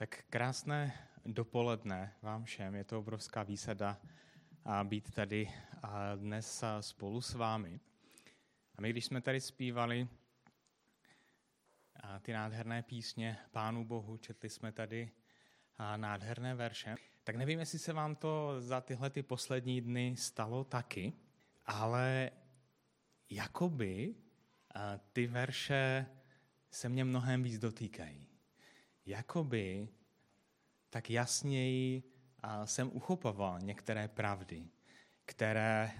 Tak krásné dopoledne vám všem. Je to obrovská výsada být tady dnes spolu s vámi. A my, když jsme tady zpívali ty nádherné písně Pánu Bohu, četli jsme tady nádherné verše, tak nevím, jestli se vám to za tyhle ty poslední dny stalo taky, ale jakoby ty verše se mě mnohem víc dotýkají jakoby tak jasněji jsem uchopoval některé pravdy, které,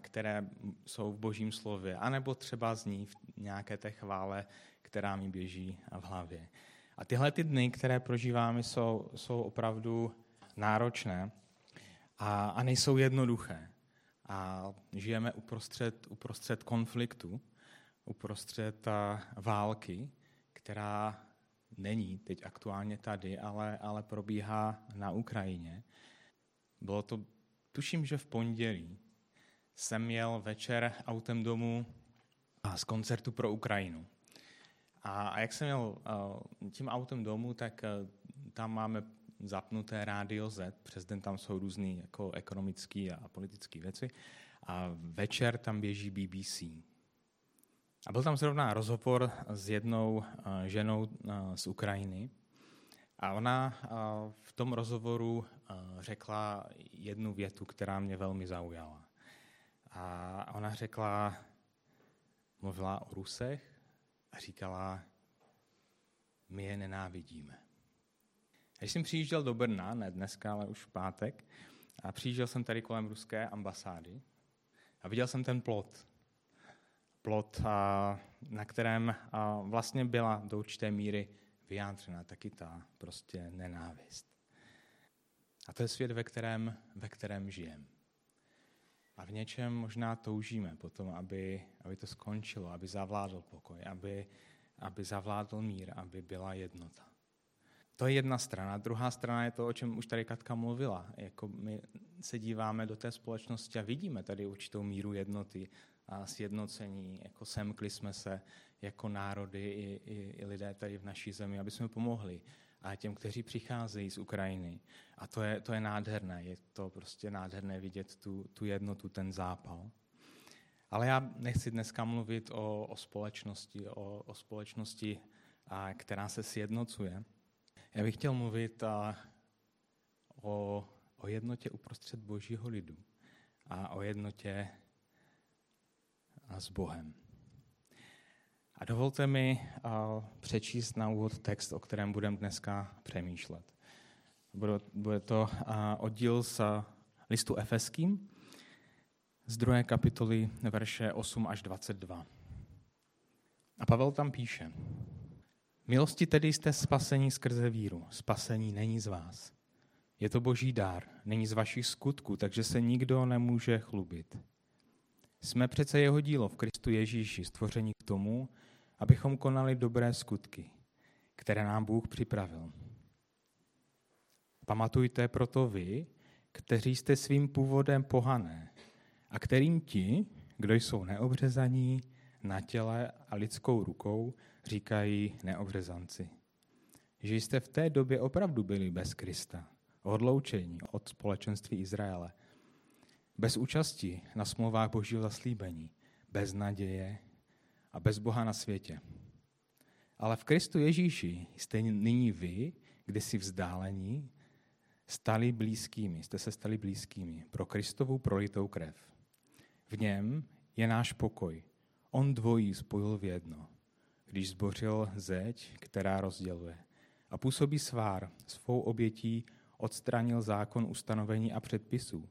které jsou v božím slově, anebo třeba zní v nějaké té chvále, která mi běží v hlavě. A tyhle ty dny, které prožíváme, jsou, jsou opravdu náročné a, a nejsou jednoduché. A žijeme uprostřed, uprostřed konfliktu, uprostřed války, která není teď aktuálně tady, ale, ale probíhá na Ukrajině. Bylo to, tuším, že v pondělí jsem jel večer autem domů z koncertu pro Ukrajinu. A, a jak jsem jel uh, tím autem domů, tak uh, tam máme zapnuté rádio Z, přes den tam jsou různé jako ekonomické a politické věci. A večer tam běží BBC. A byl tam zrovna rozhovor s jednou eh, ženou eh, z Ukrajiny. A ona eh, v tom rozhovoru řekla jednu větu, která mě velmi zaujala. A ona řekla, mluvila o Rusech a říkala, my je nenávidíme. Když jsem přijížděl do Brna, ne dneska, ale už v pátek, a přijížděl jsem tady kolem ruské ambasády a viděl jsem ten plot, plot, na kterém vlastně byla do určité míry vyjádřena taky ta prostě nenávist. A to je svět, ve kterém, ve kterém žijeme. A v něčem možná toužíme potom, aby, aby to skončilo, aby zavládl pokoj, aby, aby zavládl mír, aby byla jednota. To je jedna strana. Druhá strana je to, o čem už tady Katka mluvila. Jako my se díváme do té společnosti a vidíme tady určitou míru jednoty, a sjednocení, jako semkli jsme se jako národy i, i, i lidé tady v naší zemi, aby jsme pomohli a těm, kteří přicházejí z Ukrajiny. A to je, to je nádherné, je to prostě nádherné vidět tu, tu jednotu, ten zápal. Ale já nechci dneska mluvit o, o společnosti, o, o společnosti, a, která se sjednocuje. Já bych chtěl mluvit a, o, o jednotě uprostřed božího lidu a o jednotě a s Bohem. A dovolte mi přečíst na úvod text, o kterém budeme dneska přemýšlet. Bude to oddíl z listu Efeským z druhé kapitoly verše 8 až 22. A Pavel tam píše, Milosti tedy jste spasení skrze víru. Spasení není z vás. Je to boží dár, není z vašich skutků, takže se nikdo nemůže chlubit. Jsme přece jeho dílo v Kristu Ježíši, stvoření k tomu, abychom konali dobré skutky, které nám Bůh připravil. Pamatujte proto vy, kteří jste svým původem pohané a kterým ti, kdo jsou neobřezaní na těle a lidskou rukou, říkají neobřezanci. Že jste v té době opravdu byli bez Krista, odloučení od společenství Izraele, bez účasti na smlouvách božího zaslíbení, bez naděje a bez Boha na světě. Ale v Kristu Ježíši jste nyní vy, si vzdálení, stali blízkými, jste se stali blízkými pro Kristovu prolitou krev. V něm je náš pokoj. On dvojí spojil v jedno, když zbořil zeď, která rozděluje. A působí svár, svou obětí odstranil zákon ustanovení a předpisů,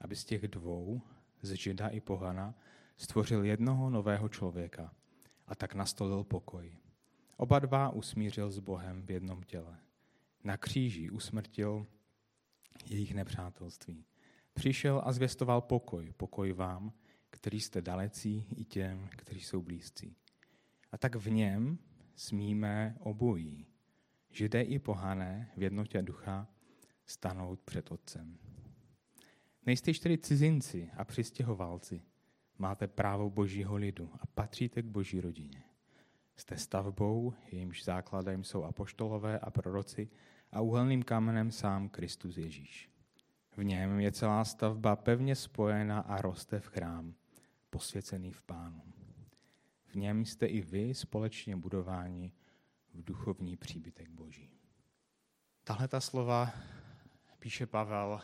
aby z těch dvou, z žida i pohana, stvořil jednoho nového člověka a tak nastolil pokoj. Oba dva usmířil s Bohem v jednom těle. Na kříži usmrtil jejich nepřátelství. Přišel a zvěstoval pokoj, pokoj vám, který jste dalecí, i těm, kteří jsou blízcí. A tak v něm smíme obojí, židé i pohané v jednotě ducha, stanout před Otcem. Nejste tedy cizinci a přistěhovalci. Máte právo božího lidu a patříte k boží rodině. Jste stavbou, jejímž základem jsou apoštolové a proroci a úhelným kamenem sám Kristus Ježíš. V něm je celá stavba pevně spojena a roste v chrám, posvěcený v Pánu. V něm jste i vy společně budováni v duchovní příbytek Boží. Tahle ta slova píše Pavel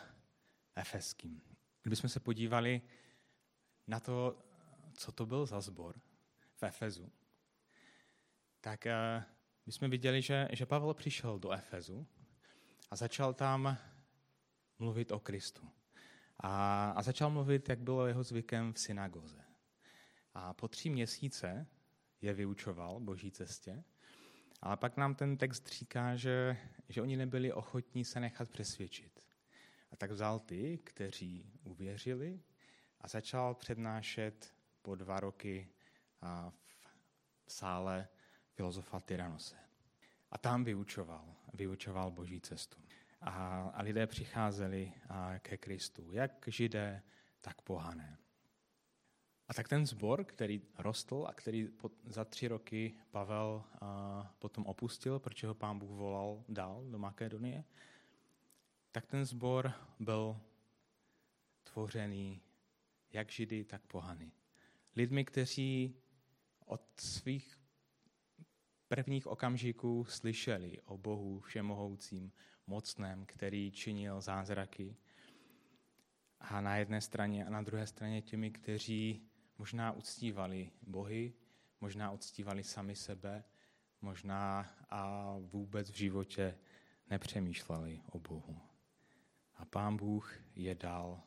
Efeským. Kdybychom se podívali na to, co to byl za sbor v Efezu, tak eh, bychom viděli, že, že Pavel přišel do Efezu a začal tam mluvit o Kristu. A, a začal mluvit, jak bylo jeho zvykem v synagoze. A po tři měsíce je vyučoval boží cestě, ale pak nám ten text říká, že, že oni nebyli ochotní se nechat přesvědčit. A tak vzal ty, kteří uvěřili a začal přednášet po dva roky v sále filozofa Tyranose. A tam vyučoval, vyučoval boží cestu. A, a lidé přicházeli ke Kristu, jak židé, tak pohané. A tak ten zbor, který rostl a který za tři roky Pavel potom opustil, protože ho pán Bůh volal dál do Makedonie, tak ten zbor byl tvořený jak židy, tak pohany. Lidmi, kteří od svých prvních okamžiků slyšeli o Bohu všemohoucím, mocném, který činil zázraky. A na jedné straně a na druhé straně těmi, kteří možná uctívali Bohy, možná uctívali sami sebe, možná a vůbec v životě nepřemýšleli o Bohu. A pán Bůh je dal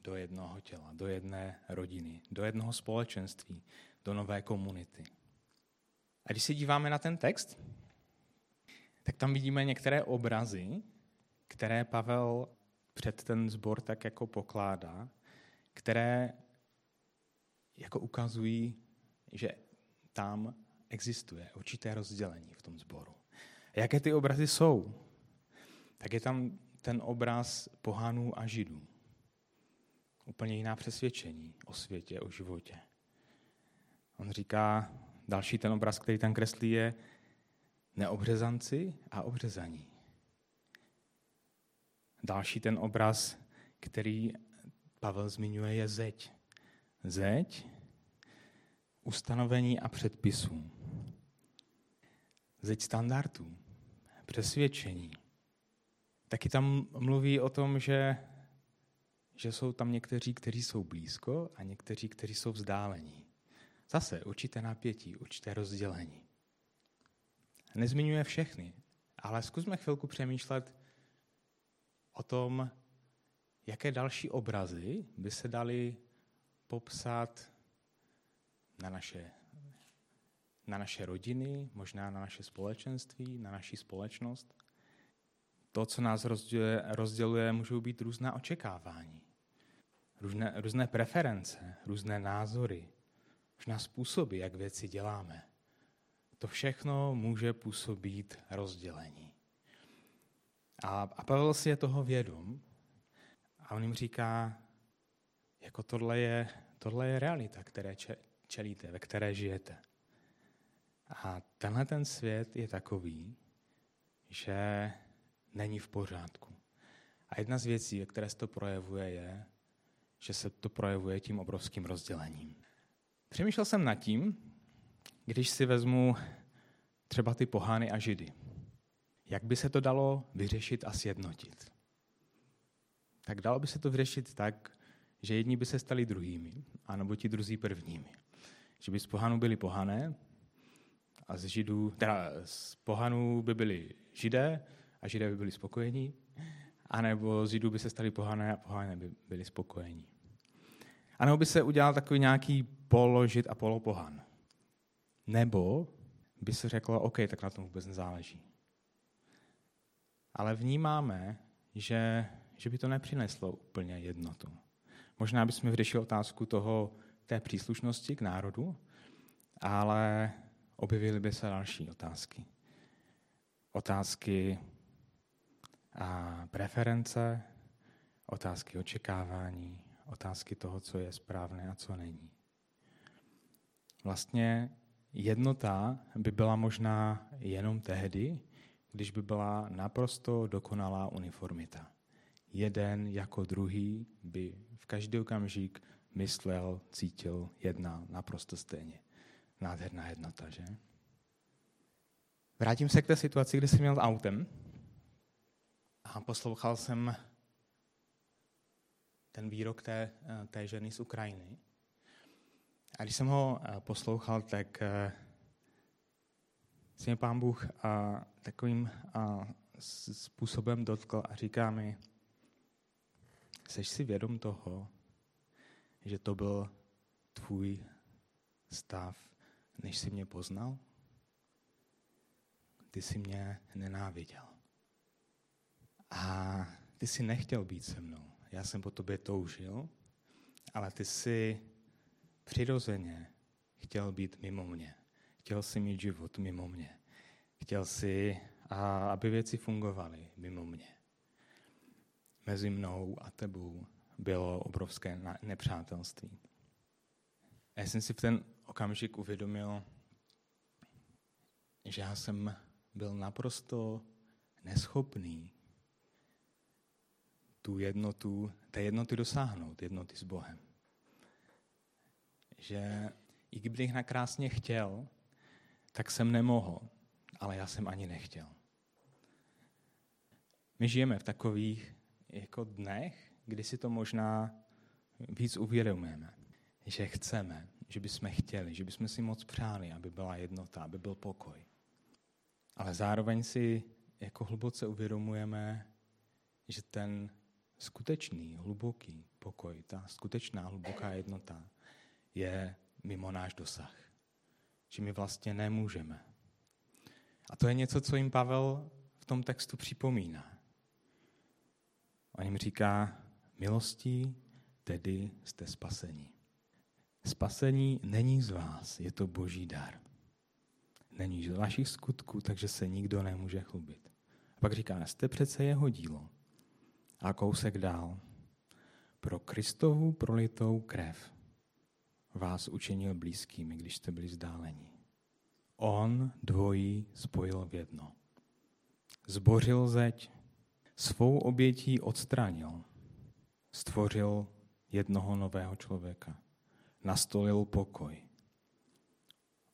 do jednoho těla, do jedné rodiny, do jednoho společenství, do nové komunity. A když se díváme na ten text, tak tam vidíme některé obrazy, které Pavel před ten sbor tak jako pokládá, které jako ukazují, že tam existuje určité rozdělení v tom sboru. A jaké ty obrazy jsou? Tak je tam ten obraz pohánů a židů. Úplně jiná přesvědčení o světě, o životě. On říká, další ten obraz, který tam kreslí, je neobřezanci a obřezaní. Další ten obraz, který Pavel zmiňuje, je zeď. Zeď, ustanovení a předpisů. Zeď standardů, přesvědčení. Taky tam mluví o tom, že, že jsou tam někteří, kteří jsou blízko a někteří, kteří jsou vzdálení. Zase určité napětí, určité rozdělení. Nezmiňuje všechny, ale zkusme chvilku přemýšlet o tom, jaké další obrazy by se daly popsat na naše, na naše rodiny, možná na naše společenství, na naši společnost. To, co nás rozděluje, rozděluje můžou být různá očekávání, různé, různé preference, různé názory, možná způsoby, jak věci děláme. To všechno může působit rozdělení. A, a Pavel si je toho vědom a on jim říká, jako tohle je, tohle je realita, které čelíte, ve které žijete. A tenhle ten svět je takový, že není v pořádku. A jedna z věcí, ve které se to projevuje, je, že se to projevuje tím obrovským rozdělením. Přemýšlel jsem nad tím, když si vezmu třeba ty pohány a židy, jak by se to dalo vyřešit a sjednotit. Tak dalo by se to vyřešit tak, že jedni by se stali druhými, anebo ti druzí prvními. Že by z pohanů byli pohané a z židů, teda z pohanů by byli židé a židé by byli spokojení, anebo z židů by se stali pohané a pohané by byli spokojení. A nebo by se udělal takový nějaký položit a polopohan. Nebo by se řeklo, OK, tak na tom vůbec nezáleží. Ale vnímáme, že, že by to nepřineslo úplně jednotu. Možná bychom vyřešili otázku toho, té příslušnosti k národu, ale objevily by se další otázky. Otázky a preference, otázky očekávání, otázky toho, co je správné a co není. Vlastně jednota by byla možná jenom tehdy, když by byla naprosto dokonalá uniformita. Jeden jako druhý by v každý okamžik myslel, cítil, jednal naprosto stejně. Nádherná jednota, že? Vrátím se k té situaci, kdy jsem měl autem a poslouchal jsem ten výrok té, té ženy z Ukrajiny. A když jsem ho eh, poslouchal, tak eh, se mě pán Bůh a takovým a, způsobem dotkl a říká mi, jsi si vědom toho, že to byl tvůj stav, než jsi mě poznal? Ty jsi mě nenáviděl. A ty jsi nechtěl být se mnou. Já jsem po tobě toužil, ale ty jsi přirozeně chtěl být mimo mě. Chtěl si mít život mimo mě. Chtěl si, aby věci fungovaly mimo mě. Mezi mnou a tebou bylo obrovské nepřátelství. Já jsem si v ten okamžik uvědomil, že já jsem byl naprosto neschopný tu jednotu, té jednoty dosáhnout, jednoty s Bohem. Že i kdybych nakrásně chtěl, tak jsem nemohl, ale já jsem ani nechtěl. My žijeme v takových jako dnech, kdy si to možná víc uvědomujeme, že chceme, že bychom chtěli, že bychom si moc přáli, aby byla jednota, aby byl pokoj. Ale zároveň si jako hluboce uvědomujeme, že ten skutečný, hluboký pokoj, ta skutečná hluboká jednota je mimo náš dosah. Že my vlastně nemůžeme. A to je něco, co jim Pavel v tom textu připomíná. On jim říká, milostí tedy jste spasení. Spasení není z vás, je to boží dar. Není z vašich skutků, takže se nikdo nemůže chlubit. A pak říká, jste přece jeho dílo. A kousek dál. Pro Kristovu prolitou krev vás učinil blízkými, když jste byli vzdálení. On dvojí spojil v jedno. Zbořil zeď, svou obětí odstranil. Stvořil jednoho nového člověka. Nastolil pokoj.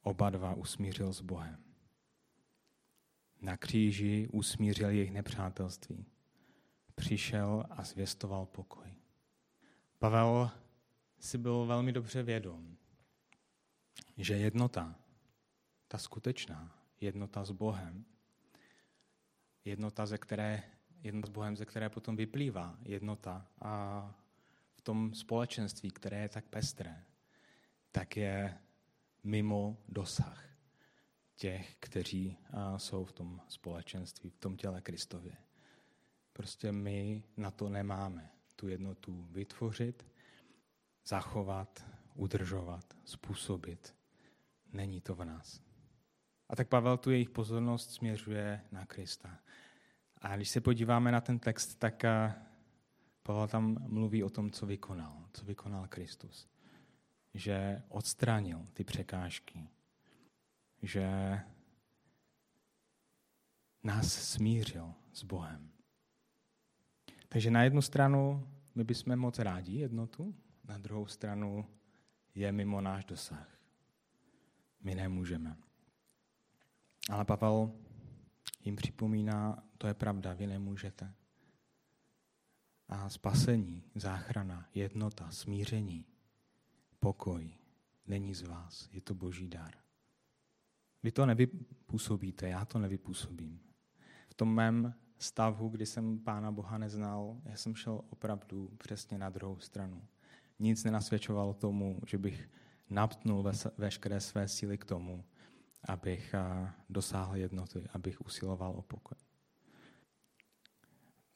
Oba dva usmířil s Bohem. Na kříži usmířil jejich nepřátelství. Přišel a zvěstoval pokoj. Pavel si byl velmi dobře vědom, že jednota, ta skutečná jednota s Bohem, jednota, ze které, jednota s Bohem, ze které potom vyplývá jednota a v tom společenství, které je tak pestré, tak je mimo dosah těch, kteří jsou v tom společenství, v tom těle Kristově. Prostě my na to nemáme tu jednotu vytvořit, zachovat, udržovat, způsobit. Není to v nás. A tak Pavel tu jejich pozornost směřuje na Krista. A když se podíváme na ten text, tak Pavel tam mluví o tom, co vykonal, co vykonal Kristus. Že odstranil ty překážky, že nás smířil s Bohem. Takže na jednu stranu my bychom moc rádi jednotu, na druhou stranu je mimo náš dosah. My nemůžeme. Ale Pavel jim připomíná, to je pravda, vy nemůžete. A spasení, záchrana, jednota, smíření, pokoj není z vás, je to boží dar. Vy to nevypůsobíte, já to nevypůsobím. V tom mém stavu, kdy jsem Pána Boha neznal, já jsem šel opravdu přesně na druhou stranu. Nic nenasvědčovalo tomu, že bych naptnul veškeré své síly k tomu, abych dosáhl jednoty, abych usiloval o pokoj.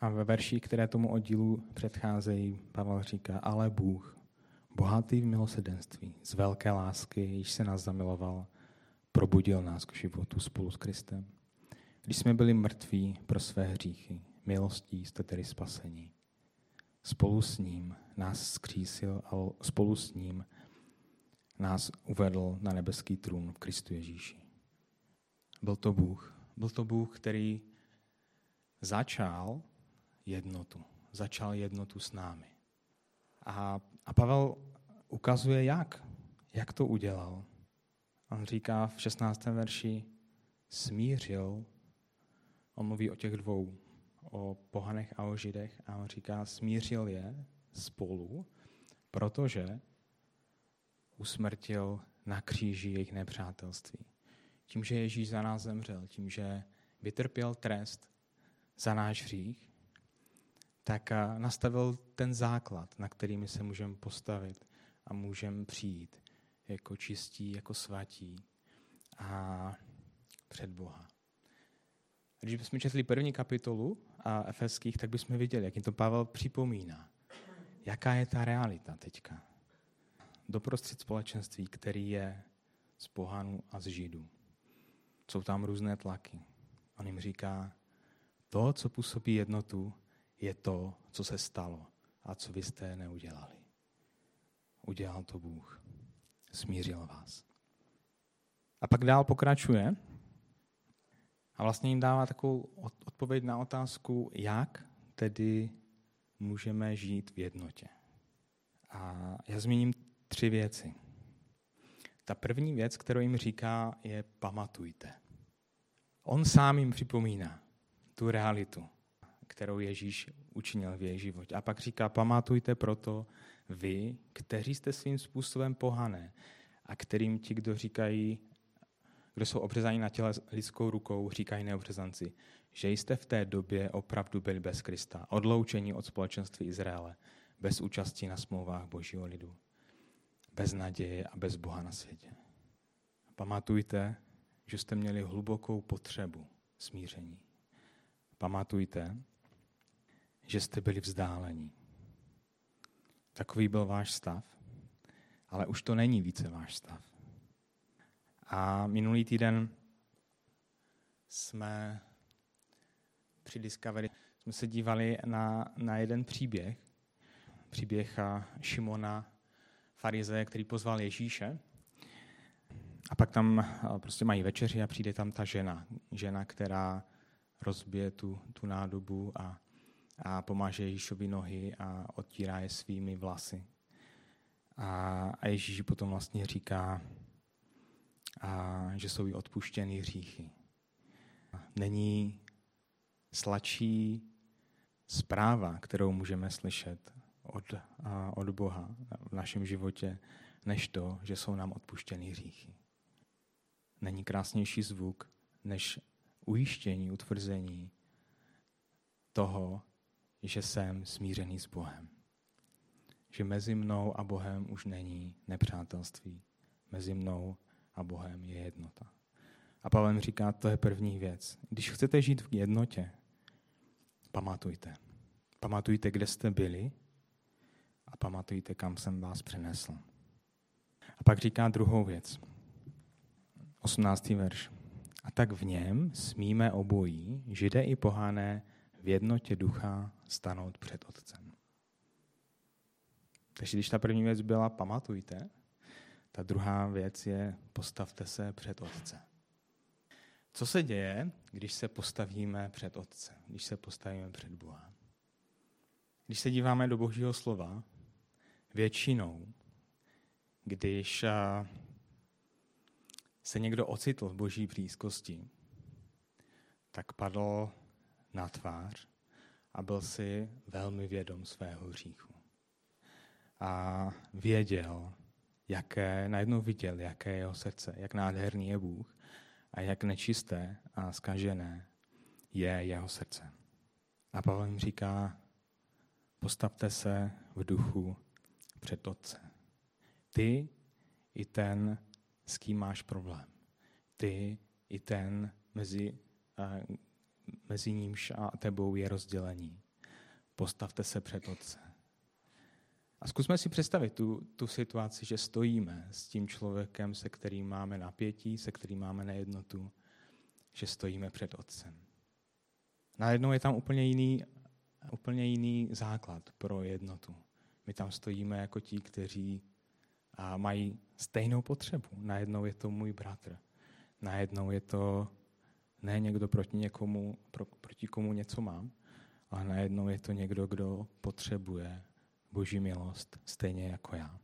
A ve verši, které tomu oddílu předcházejí, Pavel říká, ale Bůh, bohatý v milosedenství, z velké lásky, již se nás zamiloval, probudil nás k životu spolu s Kristem. Když jsme byli mrtví pro své hříchy, milostí jste tedy spasení. Spolu s ním nás skřísil a spolu s ním nás uvedl na nebeský trůn v Kristu Ježíši. Byl to Bůh. Byl to Bůh, který začal jednotu. Začal jednotu s námi. A, a Pavel ukazuje, jak. Jak to udělal. On říká v 16. verši, smířil, on mluví o těch dvou, o pohanech a o židech, a on říká, smířil je spolu, protože usmrtil na kříži jejich nepřátelství. Tím, že Ježíš za nás zemřel, tím, že vytrpěl trest za náš hřích, tak nastavil ten základ, na kterými se můžeme postavit a můžeme přijít jako čistí, jako svatí a před Boha. Když bychom četli první kapitolu a efeských, tak bychom viděli, jak jim to Pavel připomíná. Jaká je ta realita teďka? Doprostřed společenství, který je z pohanů a z židů. Jsou tam různé tlaky. On jim říká, to, co působí jednotu, je to, co se stalo a co vy jste neudělali. Udělal to Bůh. Smířil vás. A pak dál pokračuje a vlastně jim dává takovou odpověď na otázku, jak tedy můžeme žít v jednotě. A já zmíním tři věci. Ta první věc, kterou jim říká, je pamatujte. On sám jim připomíná tu realitu, kterou Ježíš učinil v jejich životě. A pak říká, pamatujte proto vy, kteří jste svým způsobem pohané a kterým ti, kdo říkají, kdo jsou obřezáni na těle lidskou rukou, říkají neobřezanci, že jste v té době opravdu byli bez Krista, odloučení od společenství Izraele, bez účasti na smlouvách božího lidu, bez naděje a bez Boha na světě. Pamatujte, že jste měli hlubokou potřebu smíření. Pamatujte, že jste byli vzdálení. Takový byl váš stav, ale už to není více váš stav. A minulý týden jsme při Discovery jsme se dívali na, na jeden příběh, příběh Šimona farizeje, který pozval Ježíše. A pak tam prostě mají večeři a přijde tam ta žena, žena, která rozbije tu, tu nádobu a, a pomáže Ježíšovi nohy a odtírá je svými vlasy. A, a Ježíš potom vlastně říká, a, že jsou jí odpuštěny hříchy. Není sladší zpráva, kterou můžeme slyšet od, od Boha v našem životě, než to, že jsou nám odpuštěny hříchy. Není krásnější zvuk, než ujištění, utvrzení toho, že jsem smířený s Bohem. Že mezi mnou a Bohem už není nepřátelství. Mezi mnou a Bohem je jednota. A Pavel říká, to je první věc. Když chcete žít v jednotě, pamatujte. Pamatujte, kde jste byli a pamatujte, kam jsem vás přenesl. A pak říká druhou věc. 18. verš. A tak v něm smíme obojí, židé i pohané, v jednotě ducha stanout před Otcem. Takže když ta první věc byla pamatujte, ta druhá věc je postavte se před Otce. Co se děje, když se postavíme před Otce, když se postavíme před Boha? Když se díváme do Božího slova, většinou, když se někdo ocitl v boží blízkosti, tak padl na tvář a byl si velmi vědom svého hříchu. A věděl, jaké, najednou viděl, jaké je jeho srdce, jak nádherný je Bůh a jak nečisté a skažené je jeho srdce. A Pavel jim říká, postavte se v duchu před Otce. Ty i ten, s kým máš problém. Ty i ten, mezi, mezi nímž a tebou je rozdělení. Postavte se před Otce. A zkusme si představit tu, tu situaci, že stojíme s tím člověkem, se kterým máme napětí, se kterým máme nejednotu, že stojíme před Otcem. Najednou je tam úplně jiný, úplně jiný základ pro jednotu. My tam stojíme jako ti, kteří mají stejnou potřebu. Najednou je to můj bratr. Najednou je to ne někdo proti někomu, pro, proti komu něco mám, ale najednou je to někdo, kdo potřebuje boží milost stejně jako já.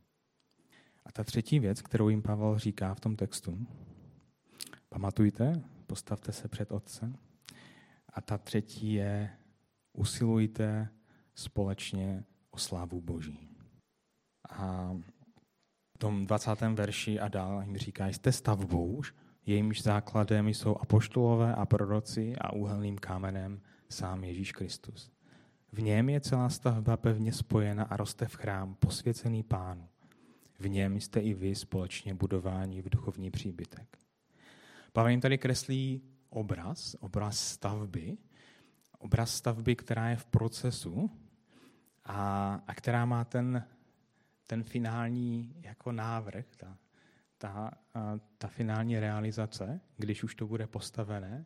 A ta třetí věc, kterou jim Pavel říká v tom textu, pamatujte, postavte se před Otce. A ta třetí je, usilujte společně o slávu Boží. A v tom 20. verši a dál jim říká, jste stavbou, jejímž základem jsou apoštolové a proroci a úhelným kámenem sám Ježíš Kristus. V něm je celá stavba pevně spojena a roste v chrám posvěcený pánu. V něm jste i vy společně budováni v duchovní příbytek. Pavel jim tady kreslí obraz, obraz stavby, obraz stavby, která je v procesu a, a která má ten, ten finální jako návrh, ta, ta, ta finální realizace, když už to bude postavené,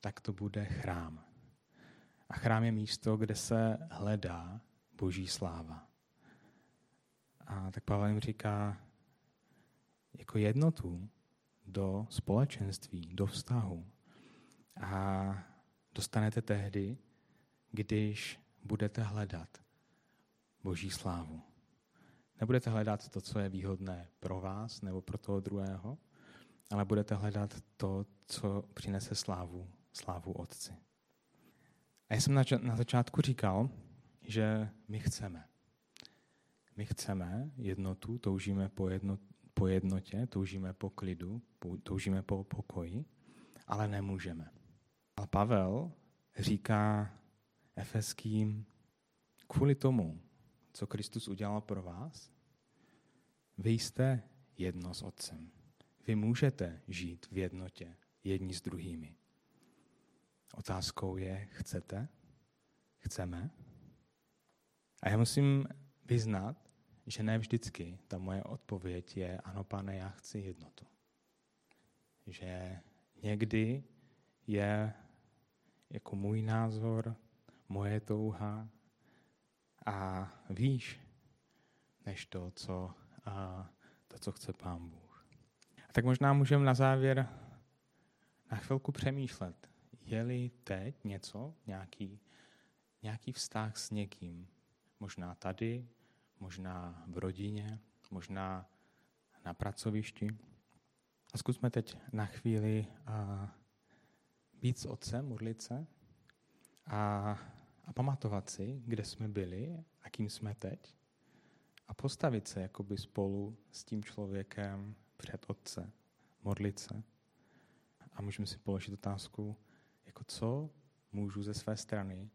tak to bude chrám. A chrám je místo, kde se hledá boží sláva. A tak Pavel jim říká, jako jednotu do společenství, do vztahu. A dostanete tehdy, když budete hledat boží slávu. Nebudete hledat to, co je výhodné pro vás nebo pro toho druhého, ale budete hledat to, co přinese slávu, slávu Otci. A já jsem na začátku říkal, že my chceme. My chceme jednotu, toužíme po, jedno, po jednotě, toužíme po klidu, toužíme po pokoji, ale nemůžeme. A Pavel říká Efeským, kvůli tomu, co Kristus udělal pro vás, vy jste jedno s Otcem. Vy můžete žít v jednotě jedni s druhými. Otázkou je, chcete? Chceme? A já musím vyznat, že ne vždycky ta moje odpověď je, ano pane, já chci jednotu. Že někdy je jako můj názor, moje touha a víš, než to, co, a, to, co chce Pán Bůh. A tak možná můžeme na závěr na chvilku přemýšlet, je-li teď něco, nějaký, nějaký vztah s někým, možná tady, možná v rodině, možná na pracovišti. A zkusme teď na chvíli a, být s otcem, modlit se a, a pamatovat si, kde jsme byli a kým jsme teď. A postavit se jakoby spolu s tím člověkem před otce, modlit se. A můžeme si položit otázku, jako co můžu ze své strany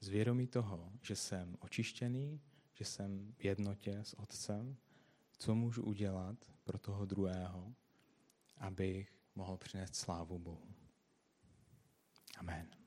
zvědomí toho, že jsem očištěný, že jsem v jednotě s Otcem, co můžu udělat pro toho druhého, abych mohl přinést slávu Bohu. Amen.